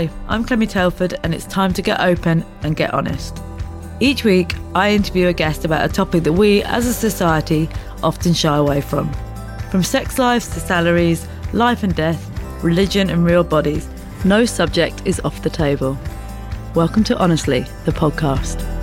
Hi, I'm Clemmie Telford, and it's time to get open and get honest. Each week, I interview a guest about a topic that we, as a society, often shy away from. From sex lives to salaries, life and death, religion and real bodies, no subject is off the table. Welcome to Honestly, the podcast.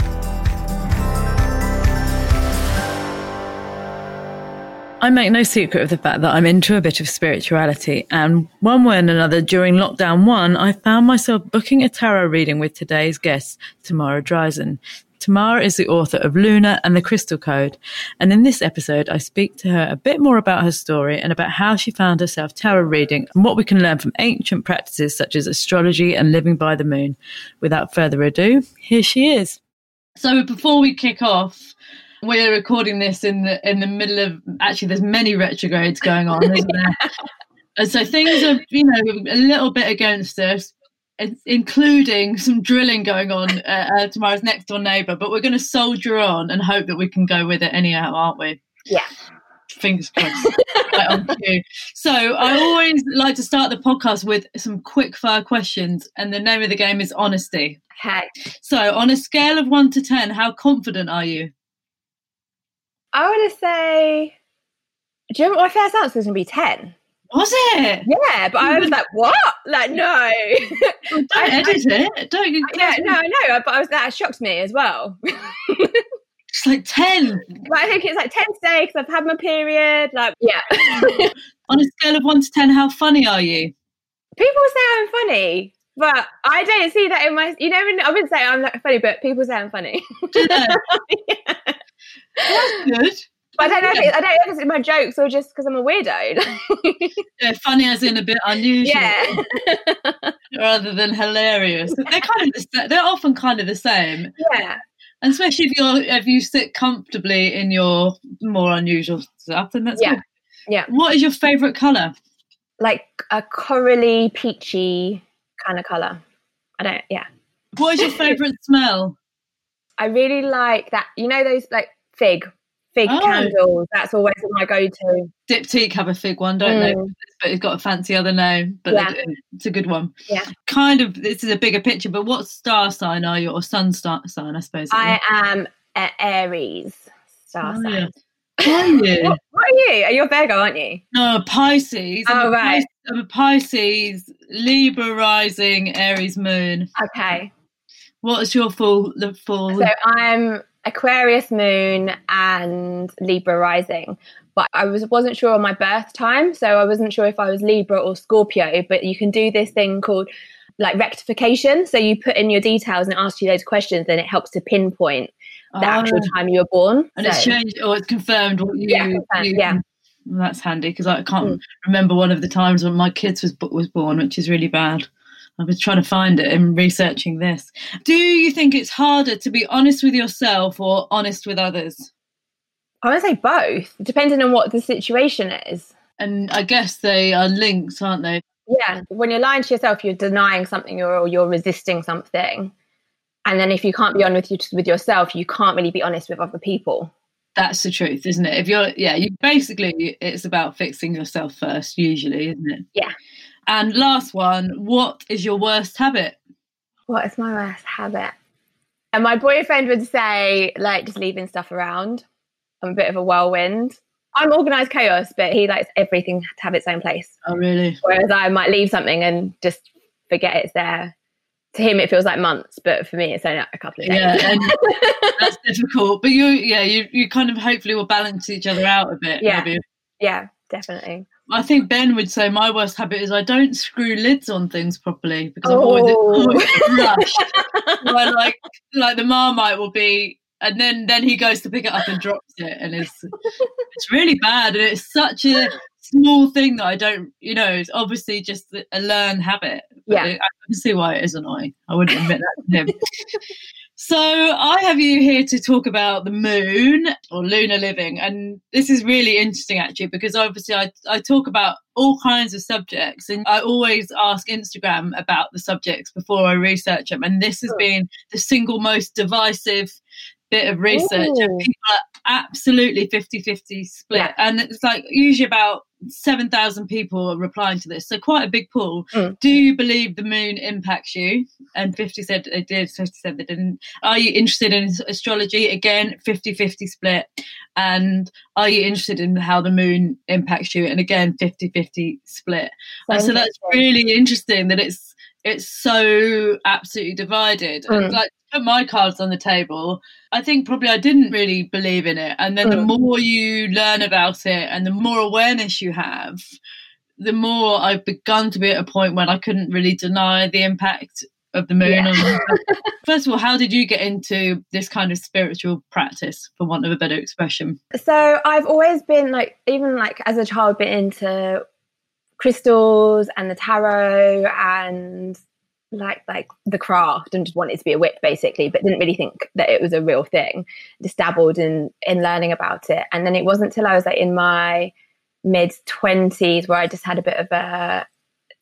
I make no secret of the fact that I'm into a bit of spirituality, and one way and another during lockdown one, I found myself booking a tarot reading with today's guest, Tamara Driessen. Tamara is the author of Luna and the Crystal Code, and in this episode, I speak to her a bit more about her story and about how she found herself tarot reading and what we can learn from ancient practices such as astrology and living by the moon. Without further ado, here she is. So, before we kick off, we're recording this in the in the middle of actually there's many retrogrades going on isn't there? And so things are you know a little bit against us including some drilling going on uh, uh, Tamara's next door neighbor but we're going to soldier on and hope that we can go with it anyhow aren't we? Yeah. Fingers crossed. Right so i always like to start the podcast with some quick fire questions and the name of the game is honesty. Okay. So on a scale of 1 to 10 how confident are you I want to say, do you know what my first answer was going to be 10? Was it? Yeah, but I was like, what? Like, no. Don't I, edit I, it. Don't. Yeah, no, I know, but I was that shocked me as well. it's like 10. But I think it's like 10 today because I've had my period. Like, yeah. On a scale of 1 to 10, how funny are you? People say I'm funny. But I don't see that in my, you know, I wouldn't say I'm not funny, but people say I'm funny. yeah. That's good. But I don't know. If I don't know if it's my jokes or just because I'm a weirdo. yeah, funny as in a bit unusual, yeah. rather than hilarious. They're kind of the, they're often kind of the same. Yeah, and especially if you're if you sit comfortably in your more unusual stuff, then that's yeah, good. yeah. What is your favourite colour? Like a corally, peachy kind of colour. I don't. Yeah. What is your favourite smell? I really like that. You know those like fig, fig oh. candles. That's always my go-to. Diptyque have a fig one, don't mm. they? But it's got a fancy other name. But yeah. it's a good one. Yeah. Kind of. This is a bigger picture. But what star sign are you, or sun star sign? I suppose. I am Aries star oh, sign. Yeah. Are you? what, what, are you? Are you a Virgo, aren't you? No, Pisces. I'm oh, right. Pisces, I'm a Pisces, Libra rising, Aries moon. Okay. What is your full the full? So I'm Aquarius moon and Libra rising. But I was wasn't sure on my birth time, so I wasn't sure if I was Libra or Scorpio. But you can do this thing called like rectification. So you put in your details and it asks you those questions, and it helps to pinpoint the oh. actual time you were born. And so. it's changed or it's confirmed what you. Yeah, confirmed, you, yeah. Well, that's handy because I can't mm. remember one of the times when my kids was was born, which is really bad. I was trying to find it in researching this. Do you think it's harder to be honest with yourself or honest with others? I would say both, depending on what the situation is. And I guess they are linked, aren't they? Yeah. When you're lying to yourself, you're denying something or you're resisting something. And then if you can't be honest with yourself, you can't really be honest with other people. That's the truth, isn't it? If you're, yeah, you basically, it's about fixing yourself first, usually, isn't it? Yeah. And last one, what is your worst habit? What is my worst habit? And my boyfriend would say, like, just leaving stuff around. I'm a bit of a whirlwind. I'm organized chaos, but he likes everything to have its own place. Oh, really? Whereas I might leave something and just forget it's there. To him, it feels like months, but for me, it's only a couple of days. Yeah, that's difficult. But you, yeah, you, you kind of hopefully will balance each other out a bit. Yeah, maybe. yeah, definitely. I think Ben would say my worst habit is I don't screw lids on things properly because I'm oh. always, always rushed. so like like the marmite will be and then then he goes to pick it up and drops it and it's it's really bad and it's such a small thing that I don't you know it's obviously just a learned habit. Yeah, I can see why it is annoying. I wouldn't admit that to him. So I have you here to talk about the moon or lunar living. And this is really interesting actually, because obviously I, I talk about all kinds of subjects and I always ask Instagram about the subjects before I research them. And this has been the single most divisive bit of research. And people are absolutely 50 50 split. Yeah. And it's like usually about 7,000 people are replying to this, so quite a big pool. Mm. Do you believe the moon impacts you? And 50 said they did, 50 said they didn't. Are you interested in astrology? Again, 50 50 split. And are you interested in how the moon impacts you? And again, 50 50 split. And so that's really interesting that it's it's so absolutely divided. Mm. And like put my cards on the table, I think probably I didn't really believe in it. And then mm. the more you learn about it and the more awareness you have, the more I've begun to be at a point when I couldn't really deny the impact of the moon. Yeah. First of all, how did you get into this kind of spiritual practice, for want of a better expression? So I've always been like, even like as a child, been into crystals and the tarot and like like the craft and just wanted to be a witch basically but didn't really think that it was a real thing. Just dabbled in in learning about it. And then it wasn't until i was like in my mid 20s where i just had a bit of a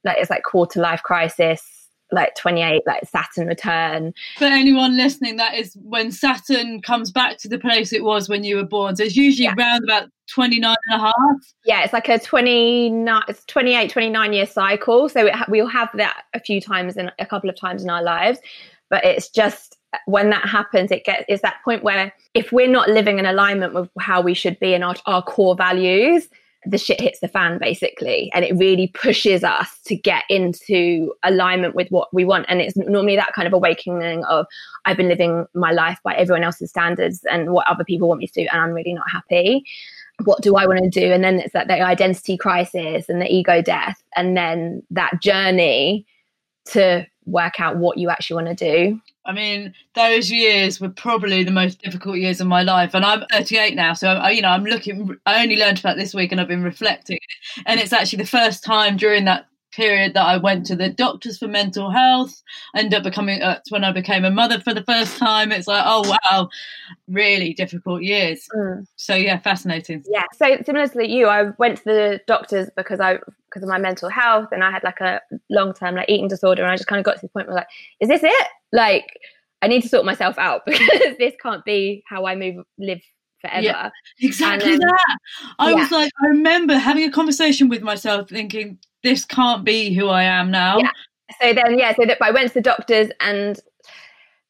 like it's like quarter life crisis like 28 like saturn return. For anyone listening that is when saturn comes back to the place it was when you were born. So it's usually yeah. around about 29 and a half. Yeah it's like a 29 it's 28 29 year cycle. So ha- we'll have that a few times in a couple of times in our lives. But it's just when that happens it gets is that point where if we're not living in alignment with how we should be in our, our core values the shit hits the fan basically. And it really pushes us to get into alignment with what we want. And it's normally that kind of awakening of i've been living my life by everyone else's standards and what other people want me to do and i'm really not happy. What do i want to do? And then it's that the identity crisis and the ego death. And then that journey to work out what you actually want to do I mean, those years were probably the most difficult years of my life, and I'm 38 now, so I, you know, I'm looking. I only learned about this week, and I've been reflecting, and it's actually the first time during that period that I went to the doctors for mental health. I ended up becoming that's when I became a mother for the first time. It's like, oh wow, really difficult years. Mm. So yeah, fascinating. Yeah. So similar to you, I went to the doctors because I because of my mental health and I had like a long term like eating disorder and I just kind of got to the point where like, is this it? Like I need to sort myself out because this can't be how I move live forever. Yeah, exactly then, um, that. I yeah. was like, I remember having a conversation with myself thinking, this can't be who I am now. Yeah. So then, yeah, so that I went to the doctors and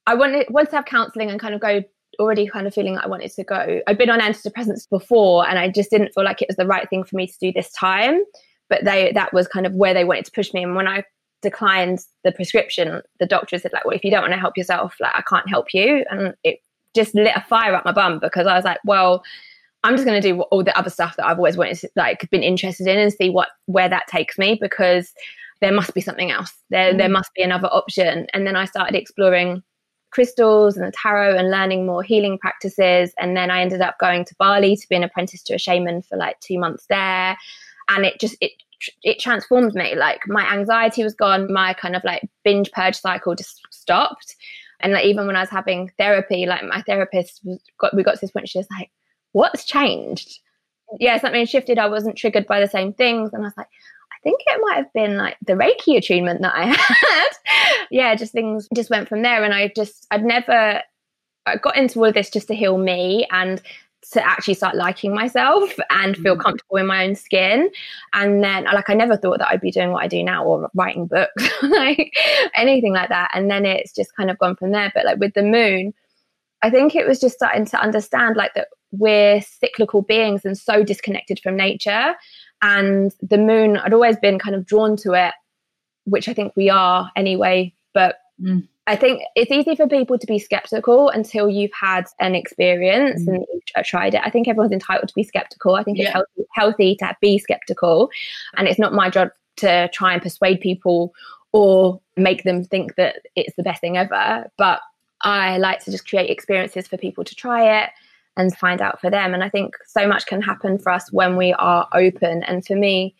I wanted, wanted to have counselling and kind of go already kind of feeling I wanted to go. I'd been on antidepressants before and I just didn't feel like it was the right thing for me to do this time. But they that was kind of where they wanted to push me. And when I declined the prescription, the doctor said, like, well, if you don't want to help yourself, like I can't help you. And it just lit a fire up my bum because I was like, well, I'm just going to do all the other stuff that I've always wanted to, like been interested in and see what where that takes me because there must be something else. There mm. there must be another option. And then I started exploring crystals and the tarot and learning more healing practices. And then I ended up going to Bali to be an apprentice to a shaman for like two months there. And it just it it transformed me. Like my anxiety was gone. My kind of like binge purge cycle just stopped. And like even when I was having therapy, like my therapist got we got to this point. She was like, what's changed? Yeah, something shifted. I wasn't triggered by the same things. And I was like, I think it might have been like the Reiki attunement that I had. yeah, just things just went from there. And I just, I'd never, I got into all of this just to heal me and to actually start liking myself and feel mm. comfortable in my own skin. And then, like, I never thought that I'd be doing what I do now or writing books, like anything like that. And then it's just kind of gone from there. But like with the moon, I think it was just starting to understand like that we're cyclical beings and so disconnected from nature. And the moon, I'd always been kind of drawn to it, which I think we are anyway. But mm. I think it's easy for people to be skeptical until you've had an experience mm. and you've tried it. I think everyone's entitled to be skeptical. I think yeah. it's healthy, healthy to be skeptical. And it's not my job to try and persuade people or make them think that it's the best thing ever. But I like to just create experiences for people to try it and find out for them. And I think so much can happen for us when we are open. And for me,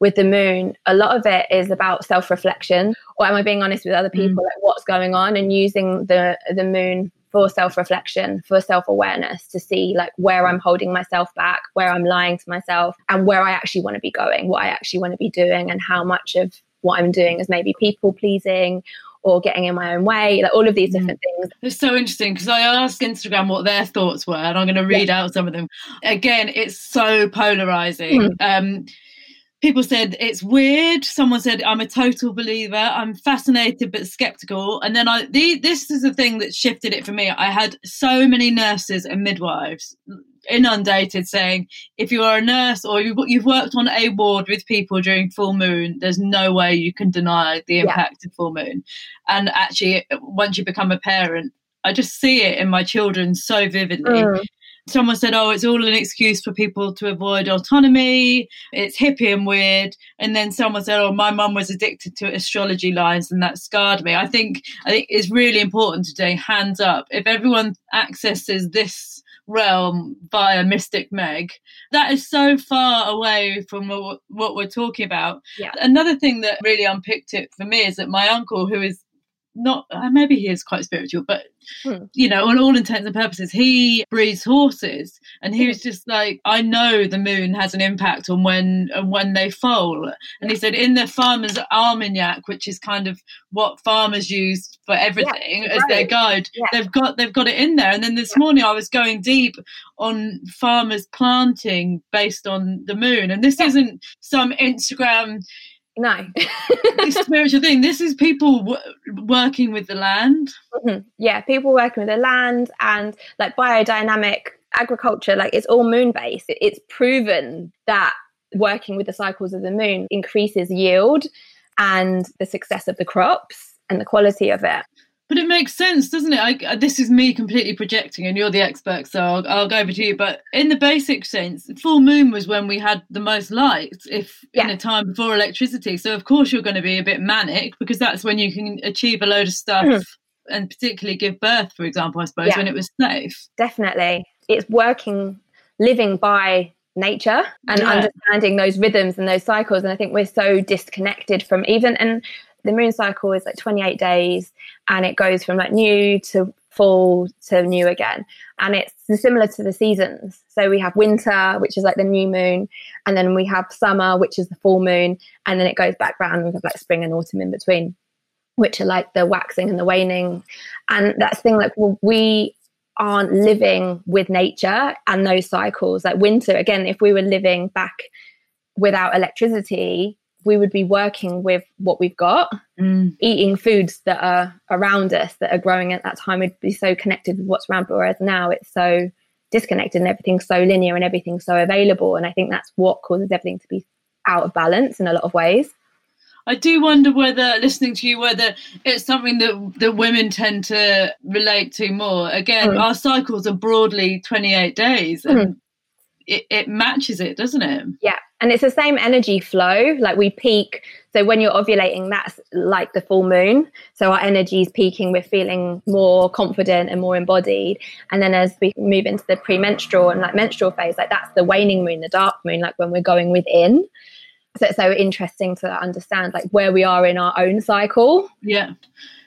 with the moon, a lot of it is about self reflection. Or am I being honest with other mm. people, mm. like what's going on, and using the the moon for self reflection, for self awareness, to see like where I'm holding myself back, where I'm lying to myself, and where I actually want to be going, what I actually want to be doing, and how much of what I'm doing is maybe people pleasing or getting in my own way, like all of these mm. different things. It's so interesting because I asked Instagram what their thoughts were, and I'm going to read yeah. out some of them. Again, it's so polarizing. Mm. Um, people said it's weird. Someone said I'm a total believer. I'm fascinated but skeptical. And then I the, this is the thing that shifted it for me. I had so many nurses and midwives inundated saying if you are a nurse or you've worked on a ward with people during full moon there's no way you can deny the impact yeah. of full moon and actually once you become a parent i just see it in my children so vividly mm. Someone said oh it's all an excuse for people to avoid autonomy it's hippie and weird and then someone said oh my mum was addicted to astrology lines and that scarred me i think i think it's really important today hands up if everyone accesses this realm via Mystic Meg. That is so far away from what, what we're talking about. Yeah. Another thing that really unpicked it for me is that my uncle, who is not uh, maybe he is quite spiritual, but hmm. you know, on all intents and purposes, he breeds horses, and he hmm. was just like, I know the moon has an impact on when and when they foal, and he said in the farmer's almanac, which is kind of what farmers use for everything yeah, as right. their guide, yeah. they've got they've got it in there. And then this yeah. morning I was going deep on farmers planting based on the moon, and this isn't some Instagram no. This spiritual thing. This is people w- working with the land. Mm-hmm. yeah people working with the land and like biodynamic agriculture like it's all moon based it's proven that working with the cycles of the moon increases yield and the success of the crops and the quality of it but it makes sense, doesn't it? I, this is me completely projecting, and you're the expert, so I'll, I'll, go over to you. But in the basic sense, full moon was when we had the most light, if yeah. in a time before electricity. So of course you're going to be a bit manic because that's when you can achieve a load of stuff, mm. and particularly give birth, for example. I suppose yeah. when it was safe. Definitely, it's working, living by nature and yeah. understanding those rhythms and those cycles and i think we're so disconnected from even and the moon cycle is like 28 days and it goes from like new to full to new again. And it's similar to the seasons. So we have winter which is like the new moon and then we have summer which is the full moon and then it goes back round we have like spring and autumn in between which are like the waxing and the waning. And that's thing like well, we aren't living with nature and those cycles. Like winter again if we were living back without electricity we would be working with what we've got, mm. eating foods that are around us that are growing at that time. We'd be so connected with what's around. Whereas now it's so disconnected and everything's so linear and everything's so available. And I think that's what causes everything to be out of balance in a lot of ways. I do wonder whether listening to you, whether it's something that that women tend to relate to more. Again, mm. our cycles are broadly 28 days, and mm. it, it matches it, doesn't it? Yeah, and it's the same energy flow. Like we peak. So when you're ovulating, that's like the full moon. So our energy is peaking. We're feeling more confident and more embodied. And then as we move into the premenstrual and like menstrual phase, like that's the waning moon, the dark moon, like when we're going within. So it's so interesting to understand like where we are in our own cycle. Yeah.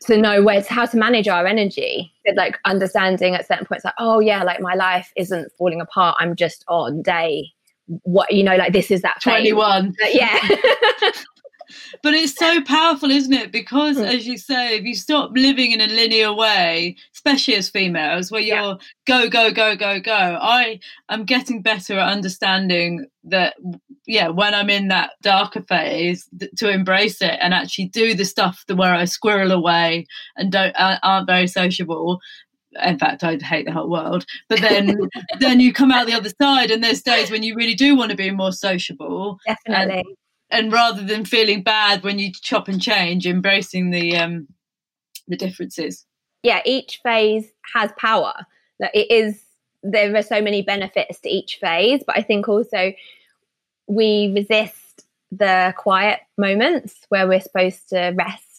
To know where to, how to manage our energy. Like understanding at certain points, like, oh yeah, like my life isn't falling apart. I'm just on day what you know like this is that 21 yeah but it's so powerful isn't it because mm. as you say if you stop living in a linear way especially as females where you're yeah. go go go go go i am getting better at understanding that yeah when i'm in that darker phase th- to embrace it and actually do the stuff the where i squirrel away and don't uh, aren't very sociable in fact i'd hate the whole world. But then then you come out the other side and there's days when you really do want to be more sociable. Definitely. And, and rather than feeling bad when you chop and change embracing the um the differences. Yeah each phase has power. It is there are so many benefits to each phase but i think also we resist the quiet moments where we're supposed to rest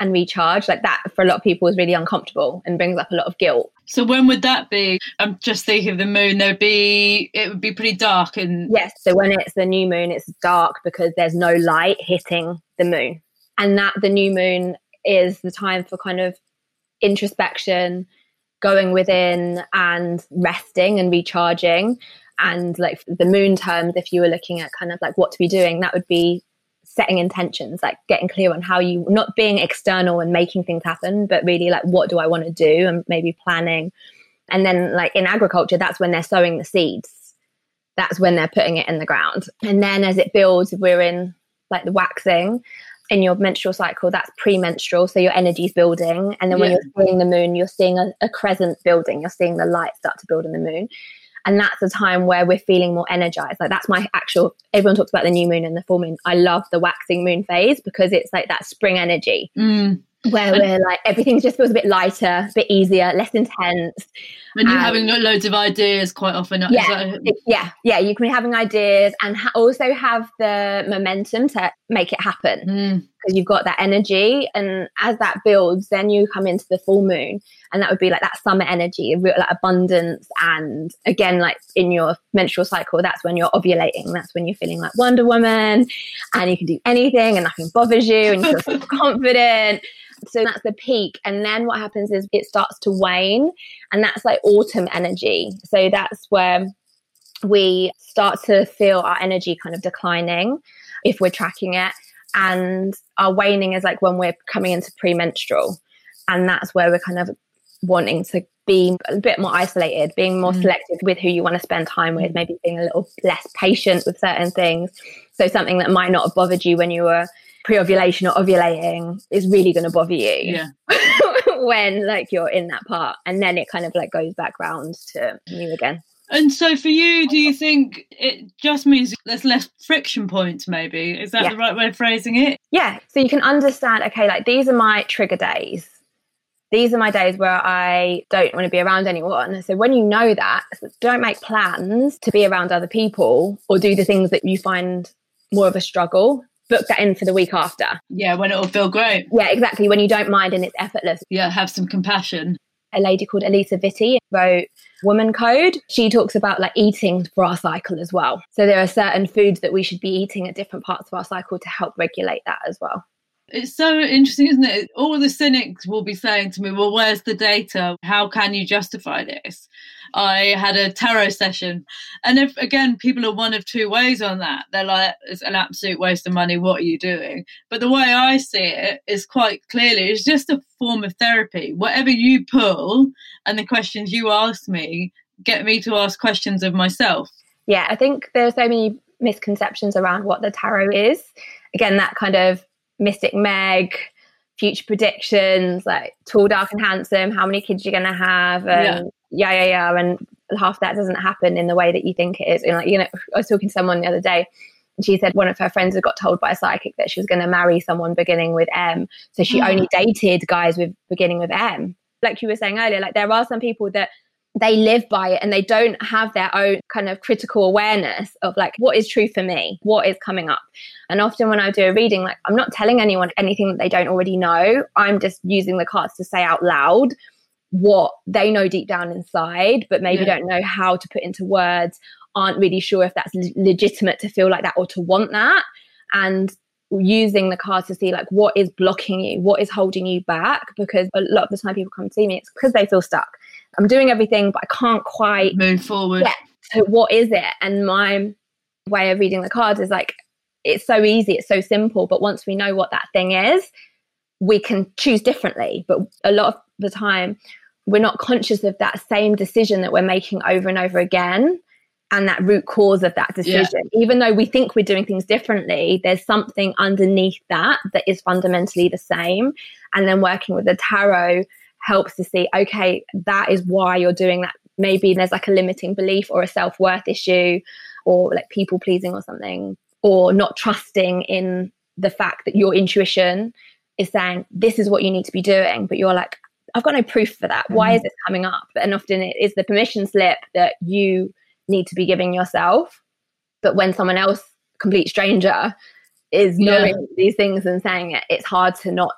and recharge like that for a lot of people is really uncomfortable and brings up a lot of guilt. So when would that be? I'm just thinking of the moon. There'd be it would be pretty dark and yes so when it's the new moon it's dark because there's no light hitting the moon. And that the new moon is the time for kind of introspection going within and resting and recharging. And like the moon terms if you were looking at kind of like what to be doing that would be setting intentions, like getting clear on how you not being external and making things happen, but really like what do I want to do and maybe planning. And then like in agriculture, that's when they're sowing the seeds. that's when they're putting it in the ground. And then as it builds, we're in like the waxing in your menstrual cycle, that's premenstrual. So your energy's building. And then when yeah. you're seeing the moon, you're seeing a, a, crescent building. You're seeing the light start to build in the moon. And that's a time where we're feeling more energized. Like that's my actual, everyone talks about the new moon and the full moon. I love the waxing moon phase because it's like that spring energy. Mm where we're like everything just feels a bit lighter, a bit easier, less intense. And you're um, having loads of ideas quite often. Yeah, yeah, yeah. You can be having ideas and ha- also have the momentum to make it happen because mm. you've got that energy. And as that builds, then you come into the full moon, and that would be like that summer energy, real like abundance. And again, like in your menstrual cycle, that's when you're ovulating. That's when you're feeling like Wonder Woman, and you can do anything, and nothing bothers you, and you feel so confident so that's the peak. And then what happens is it starts to wane, and that's like autumn energy. So that's where we start to feel our energy kind of declining if we're tracking it. And our waning is like when we're coming into premenstrual. And that's where we're kind of wanting to be a bit more isolated, being more mm. selective with who you want to spend time with, maybe being a little less patient with certain things. So something that might not have bothered you when you were pre-ovulation or ovulating is really going to bother you. Yeah. when like you're in that part and then it kind of like goes back round to you again. And so for you do you think it just means there's less friction points maybe? Is that yeah. the right way of phrasing it? Yeah so you can understand okay like these are my trigger days. These are my days where I don't want to be around anyone. So when you know that, don't make plans to be around other people or do the things that you find more of a struggle book that in for the week after. Yeah, when it'll feel great. Yeah, exactly. When you don't mind and it's effortless. Yeah, have some compassion. A lady called Alisa Vitti wrote Woman Code. She talks about like eating for our cycle as well. So there are certain foods that we should be eating at different parts of our cycle to help regulate that as well. It's so interesting, isn't it? All the cynics will be saying to me, Well, where's the data? How can you justify this? I had a tarot session. And if, again, people are one of two ways on that. They're like, it's an absolute waste of money. What are you doing? But the way I see it is quite clearly, it's just a form of therapy. Whatever you pull and the questions you ask me get me to ask questions of myself. Yeah, I think there are so many misconceptions around what the tarot is. Again, that kind of Mystic Meg, future predictions, like tall, dark, and handsome, how many kids you're going to have, and yeah. yeah, yeah. And half that doesn't happen in the way that you think it is. And like, you know, I was talking to someone the other day and she said one of her friends had got told by a psychic that she was going to marry someone beginning with M. So she mm. only dated guys with beginning with M. Like you were saying earlier, like there are some people that they live by it and they don't have their own kind of critical awareness of like what is true for me what is coming up and often when i do a reading like i'm not telling anyone anything that they don't already know i'm just using the cards to say out loud what they know deep down inside but maybe yeah. don't know how to put into words aren't really sure if that's legitimate to feel like that or to want that and using the card to see like what is blocking you what is holding you back because a lot of the time people come to see me it's because they feel stuck I'm doing everything, but I can't quite move forward. So what is it? And my way of reading the cards is like it's so easy, it's so simple. But once we know what that thing is, we can choose differently. But a lot of the time, we're not conscious of that same decision that we're making over and over again and that root cause of that decision. Yeah. Even though we think we're doing things differently, there's something underneath that that is fundamentally the same. And then working with the tarot helps to see, okay, that is why you're doing that. Maybe there's like a limiting belief or a self worth issue or like people pleasing or something, or not trusting in the fact that your intuition is saying, this is what you need to be doing. But you're like, I've got no proof for that. Why is mm-hmm. this coming up? And often it is the permission slip that you need to be giving yourself. But when someone else, complete stranger, is knowing yeah. these things and saying it, it's hard to not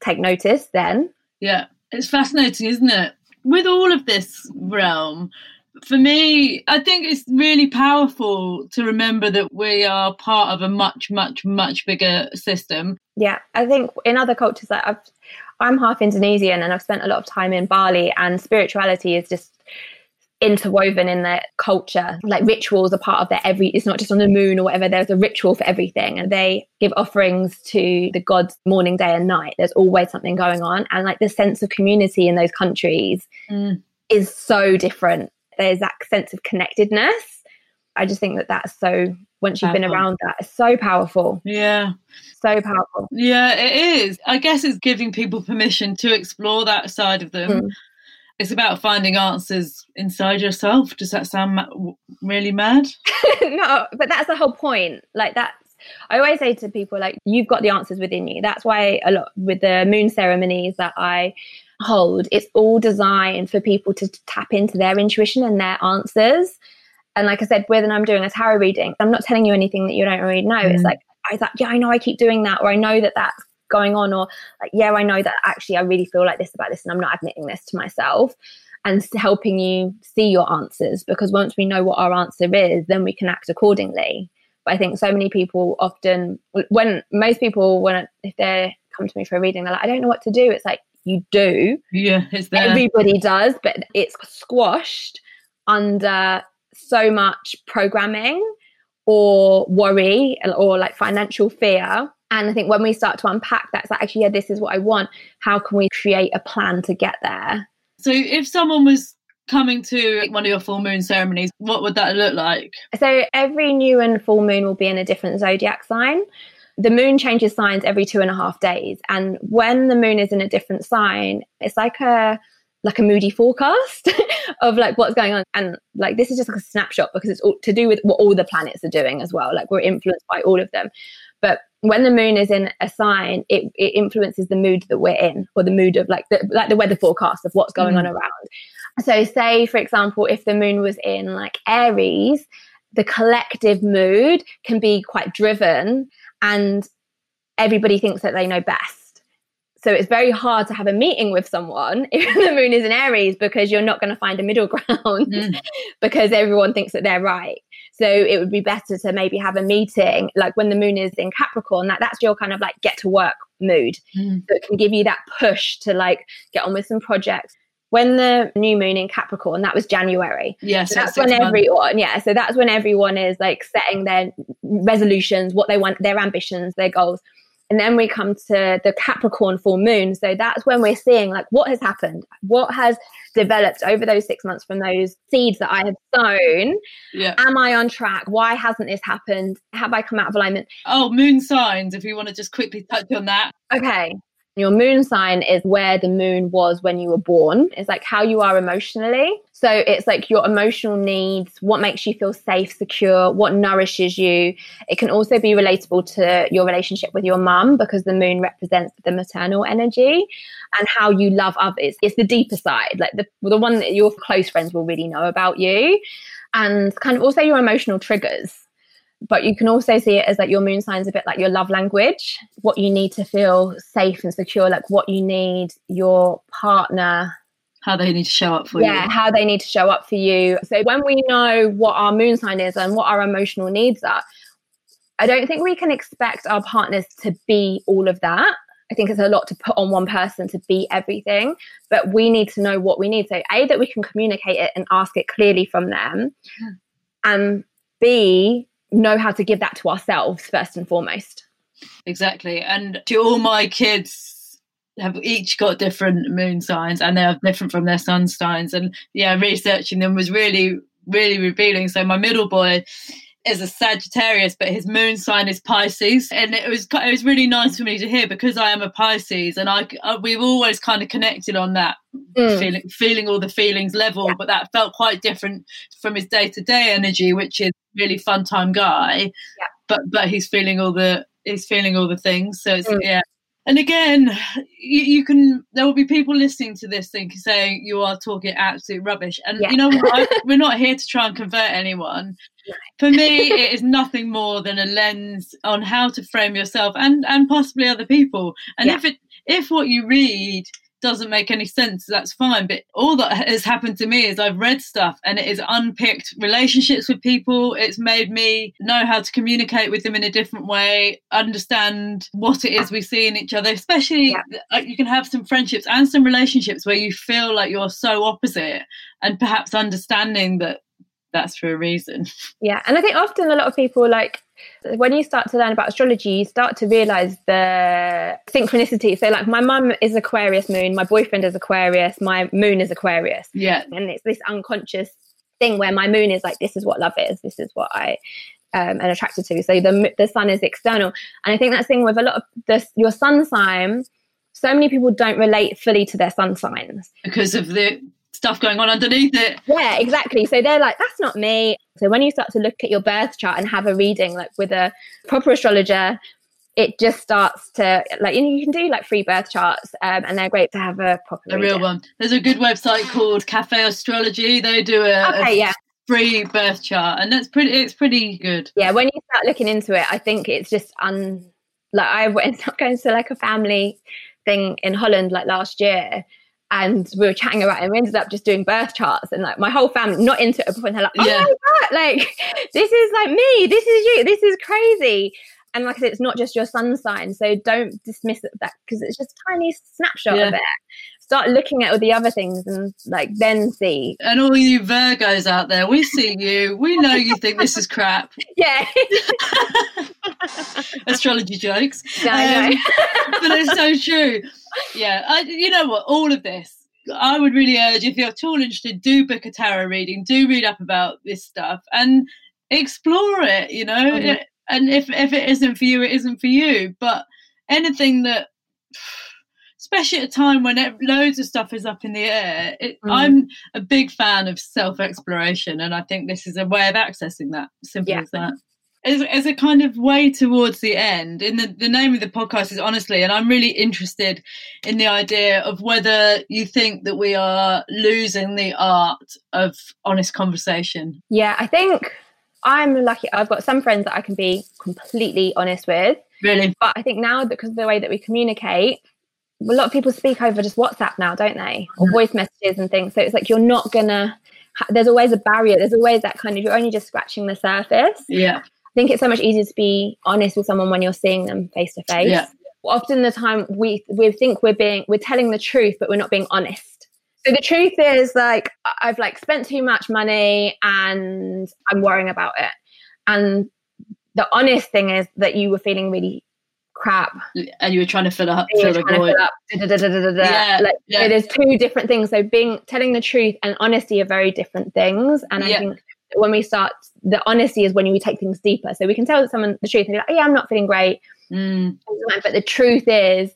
take notice then. Yeah. It's fascinating, isn't it? With all of this realm, for me, I think it's really powerful to remember that we are part of a much, much, much bigger system. Yeah, I think in other cultures, like I've, I'm half Indonesian and I've spent a lot of time in Bali, and spirituality is just interwoven in their culture. Like rituals are part of their every, it's not just on the moon or whatever, there's a ritual for everything. And they give offerings to the gods morning, day, and night. There's always something going on. And like the sense of community in those countries mm. is so different. There's that sense of connectedness. I just think that that's so, once you've been around that, it's so powerful. Yeah. So powerful. Yeah, it is. I guess it's giving people permission to explore that side of them. Mm. It's about finding answers inside yourself. Does that sound ma- really mad? no, but that's the whole point. Like that's I always say to people like you've got the answers within you. That's why a lot with the moon ceremonies that I hold, it's all designed for people to tap into their intuition and their answers. And like I said, when I'm doing a tarot reading, I'm not telling you anything that you don't already know. Mm. It's like I thought, yeah, I know I keep doing that, or I know that that's going on, or like, yeah, I know that actually I really feel like this about this, and I'm not admitting this to myself. And helping you see your answers because once we know what our answer is, then we can act accordingly. But I think so many people often, when most people, when if they come to me for a reading, they're like, I don't know what to do. It's like, you do. Yeah, it's there. Everybody does, but it's squashed under so much programming or worry or like financial fear. And I think when we start to unpack that, it's like, actually, yeah, this is what I want. How can we create a plan to get there? So if someone was coming to one of your full moon ceremonies, what would that look like? So every new and full moon will be in a different zodiac sign. The moon changes signs every two and a half days. And when the moon is in a different sign, it's like a like a moody forecast of like what's going on and like this is just like a snapshot because it's all to do with what all the planets are doing as well like we're influenced by all of them but when the moon is in a sign it, it influences the mood that we're in or the mood of like the like the weather forecast of what's going mm. on around so, say, for example, if the moon was in like Aries, the collective mood can be quite driven and everybody thinks that they know best. So, it's very hard to have a meeting with someone if the moon is in Aries because you're not going to find a middle ground mm. because everyone thinks that they're right. So it would be better to maybe have a meeting like when the moon is in Capricorn, that that's your kind of like get to work mood. Mm. So it can give you that push to like get on with some projects when the new moon in Capricorn, that was January. Yes, so that's when everyone, yeah. So that's when everyone is like setting their resolutions, what they want, their ambitions, their goals. And then we come to the Capricorn full moon. So that's when we're seeing like what has happened, what has developed over those six months from those seeds that I have sown. Yeah. Am I on track? Why hasn't this happened? Have I come out of alignment? Oh, moon signs, if you want to just quickly touch on that. Okay. Your moon sign is where the moon was when you were born. It's like how you are emotionally. So it's like your emotional needs, what makes you feel safe, secure, what nourishes you. It can also be relatable to your relationship with your mum because the moon represents the maternal energy and how you love others. It's the deeper side, like the, the one that your close friends will really know about you. And kind of also your emotional triggers but you can also see it as like your moon sign is a bit like your love language what you need to feel safe and secure like what you need your partner how they need to show up for yeah, you yeah how they need to show up for you so when we know what our moon sign is and what our emotional needs are i don't think we can expect our partners to be all of that I think it's a lot to put on one person to be everything, but we need to know what we need. So, A, that we can communicate it and ask it clearly from them, yeah. and B, know how to give that to ourselves first and foremost. Exactly. And to all my kids have each got different moon signs and they're different from their sun signs. And yeah, researching them was really, really revealing. So my middle boy is a Sagittarius, but his moon sign is Pisces, and it was it was really nice for me to hear because I am a Pisces, and I, I we've always kind of connected on that mm. feeling feeling all the feelings level, yeah. but that felt quite different from his day to day energy, which is really fun time guy, yeah. but but he's feeling all the he's feeling all the things, so it's mm. yeah and again, you, you, can. There will be people listening to this thing saying you are talking absolute rubbish. And yeah. you know, I, we're not here to try and convert anyone. For me, it is nothing more than a lens on how to frame yourself and and possibly other people. And yeah. if it if what you read doesn't make any sense, that's fine. But all that has happened to me is I've read stuff and it has unpicked relationships with people. It's made me know how to communicate with them in a different way, understand what it is we see in each other, especially yeah. you can have some friendships and some relationships where you feel like you're so opposite and perhaps understanding that that's for a reason. Yeah. And I think often a lot of people like when you start to learn about astrology, you start to realize the synchronicity. So, like, my mum is Aquarius moon, my boyfriend is Aquarius, my moon is Aquarius. Yeah. And it's this unconscious thing where my moon is like, this is what love is. This is what I um, am attracted to. So the the sun is external, and I think that's thing with a lot of this your sun sign. So many people don't relate fully to their sun signs because of the stuff going on underneath it. Yeah, exactly. So they're like, that's not me. So when you start to look at your birth chart and have a reading, like with a proper astrologer, it just starts to like you, know, you can do like free birth charts um, and they're great to have a proper a real one there's a good website called cafe astrology they do a, okay, a yeah. free birth chart and that's pretty it's pretty good yeah when you start looking into it i think it's just un like i went going to like a family thing in holland like last year and we were chatting about it and we ended up just doing birth charts and like my whole family not into it before and they're like oh yeah. my god like this is like me this is you this is crazy and like I said, it's not just your sun sign, so don't dismiss that because it's just a tiny snapshot yeah. of it. Start looking at all the other things and like then see. And all you Virgos out there, we see you. We know you think this is crap. Yeah. Astrology jokes. No, um, but it's so true. Yeah, I, you know what? All of this I would really urge if you're at all interested, do book a tarot reading, do read up about this stuff and explore it. You know, mm-hmm and if if it isn't for you, it isn't for you. But anything that, especially at a time when it, loads of stuff is up in the air, it, mm. I'm a big fan of self exploration, and I think this is a way of accessing that. Simple yeah. as that. As, as a kind of way towards the end, in the, the name of the podcast is honestly, and I'm really interested in the idea of whether you think that we are losing the art of honest conversation. Yeah, I think I'm lucky. I've got some friends that I can be completely honest with. Really? But I think now, because of the way that we communicate, a lot of people speak over just WhatsApp now, don't they? Or mm. voice messages and things. So it's like you're not gonna. There's always a barrier. There's always that kind of. You're only just scratching the surface. Yeah. Think it's so much easier to be honest with someone when you're seeing them face to face. Yeah. Often the time we we think we're being we're telling the truth, but we're not being honest. So the truth is like I've like spent too much money and I'm worrying about it. And the honest thing is that you were feeling really crap and you were trying to fill up fill the void. yeah, like, yeah. So there's two different things so being telling the truth and honesty are very different things and i think when we start the honesty is when we take things deeper so we can tell someone the truth and be like oh, yeah i'm not feeling great mm. but the truth is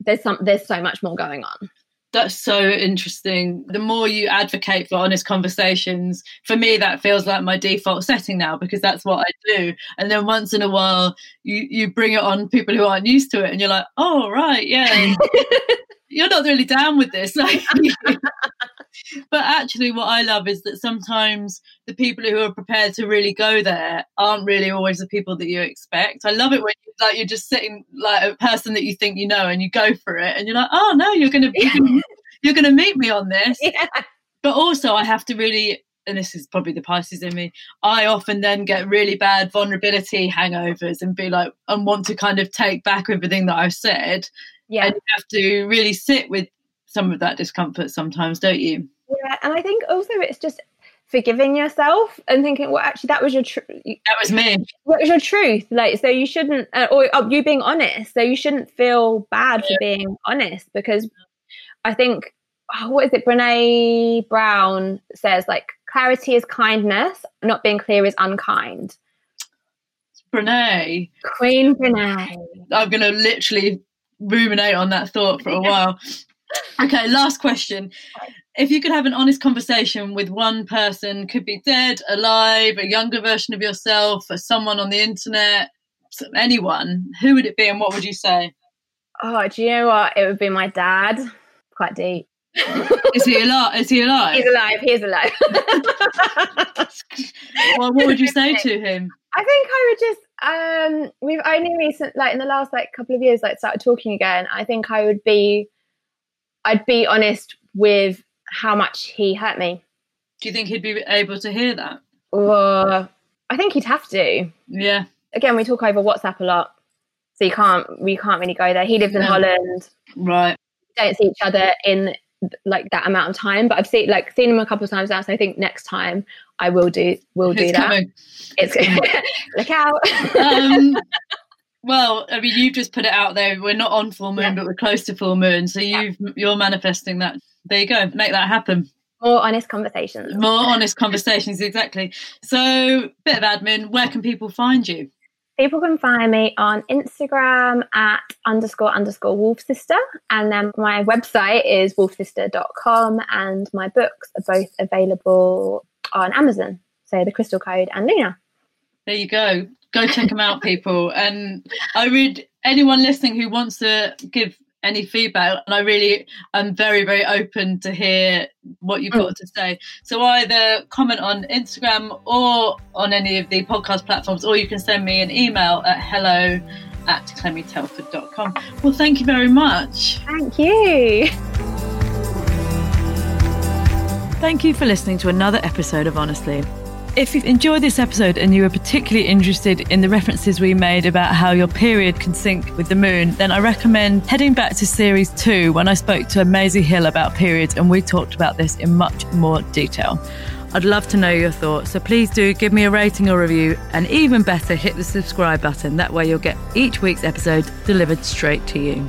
there's some there's so much more going on that's so interesting. The more you advocate for honest conversations, for me, that feels like my default setting now because that's what I do. And then once in a while, you you bring it on people who aren't used to it, and you're like, oh right, yeah, you're not really down with this. but actually, what I love is that sometimes the people who are prepared to really go there aren't really always the people that you expect. I love it when you, like you're just sitting like a person that you think you know, and you go for it, and you're like, oh no, you're gonna you're gonna meet me on this. Yeah. But also, I have to really and this is probably the Pisces in me, I often then get really bad vulnerability hangovers and be like, and want to kind of take back everything that I've said. Yeah. And you have to really sit with some of that discomfort sometimes, don't you? Yeah. And I think also it's just forgiving yourself and thinking, well, actually, that was your truth. That was me. That was your truth. Like, so you shouldn't, uh, or uh, you being honest. So you shouldn't feel bad yeah. for being honest because I think, oh, what is it? Brene Brown says, like, clarity is kindness, not being clear is unkind. Brene. Queen Brene. I'm going to literally ruminate on that thought for a while. Okay, last question. If you could have an honest conversation with one person, could be dead, alive, a younger version of yourself, or someone on the internet, anyone, who would it be and what would you say? Oh, do you know what? It would be my dad. Quite deep. is he alive? Is he alive? He's alive. He's alive. well, what would you say to him? I think I would just um we've only recent like in the last like couple of years like started talking again. I think I would be I'd be honest with how much he hurt me. Do you think he'd be able to hear that? Well, I think he'd have to. Yeah. Again, we talk over WhatsApp a lot, so you can't we can't really go there. He lives in yeah. Holland. Right. We don't see each other in like that amount of time, but I've seen like seen him a couple of times now. So I think next time I will do will do that. Coming. It's look out. um, well, I mean, you've just put it out there. We're not on full moon, yeah. but we're close to full moon. So you've yeah. you're manifesting that. There you go. Make that happen. More honest conversations. More honest conversations, exactly. So, bit of admin. Where can people find you? People can find me on Instagram at underscore underscore wolf sister. And then my website is wolfsister.com. And my books are both available on Amazon. So The Crystal Code and Luna. There you go. Go check them out, people. And I would, anyone listening who wants to give any feedback and i really i'm very very open to hear what you've got mm. to say. So either comment on instagram or on any of the podcast platforms or you can send me an email at hello at clemmietelford.com well thank you very much. Thank you. Thank you for listening to another episode of honestly if you've enjoyed this episode and you are particularly interested in the references we made about how your period can sync with the moon, then I recommend heading back to series two when I spoke to Maisie Hill about periods and we talked about this in much more detail. I'd love to know your thoughts, so please do give me a rating or review, and even better, hit the subscribe button. That way, you'll get each week's episode delivered straight to you.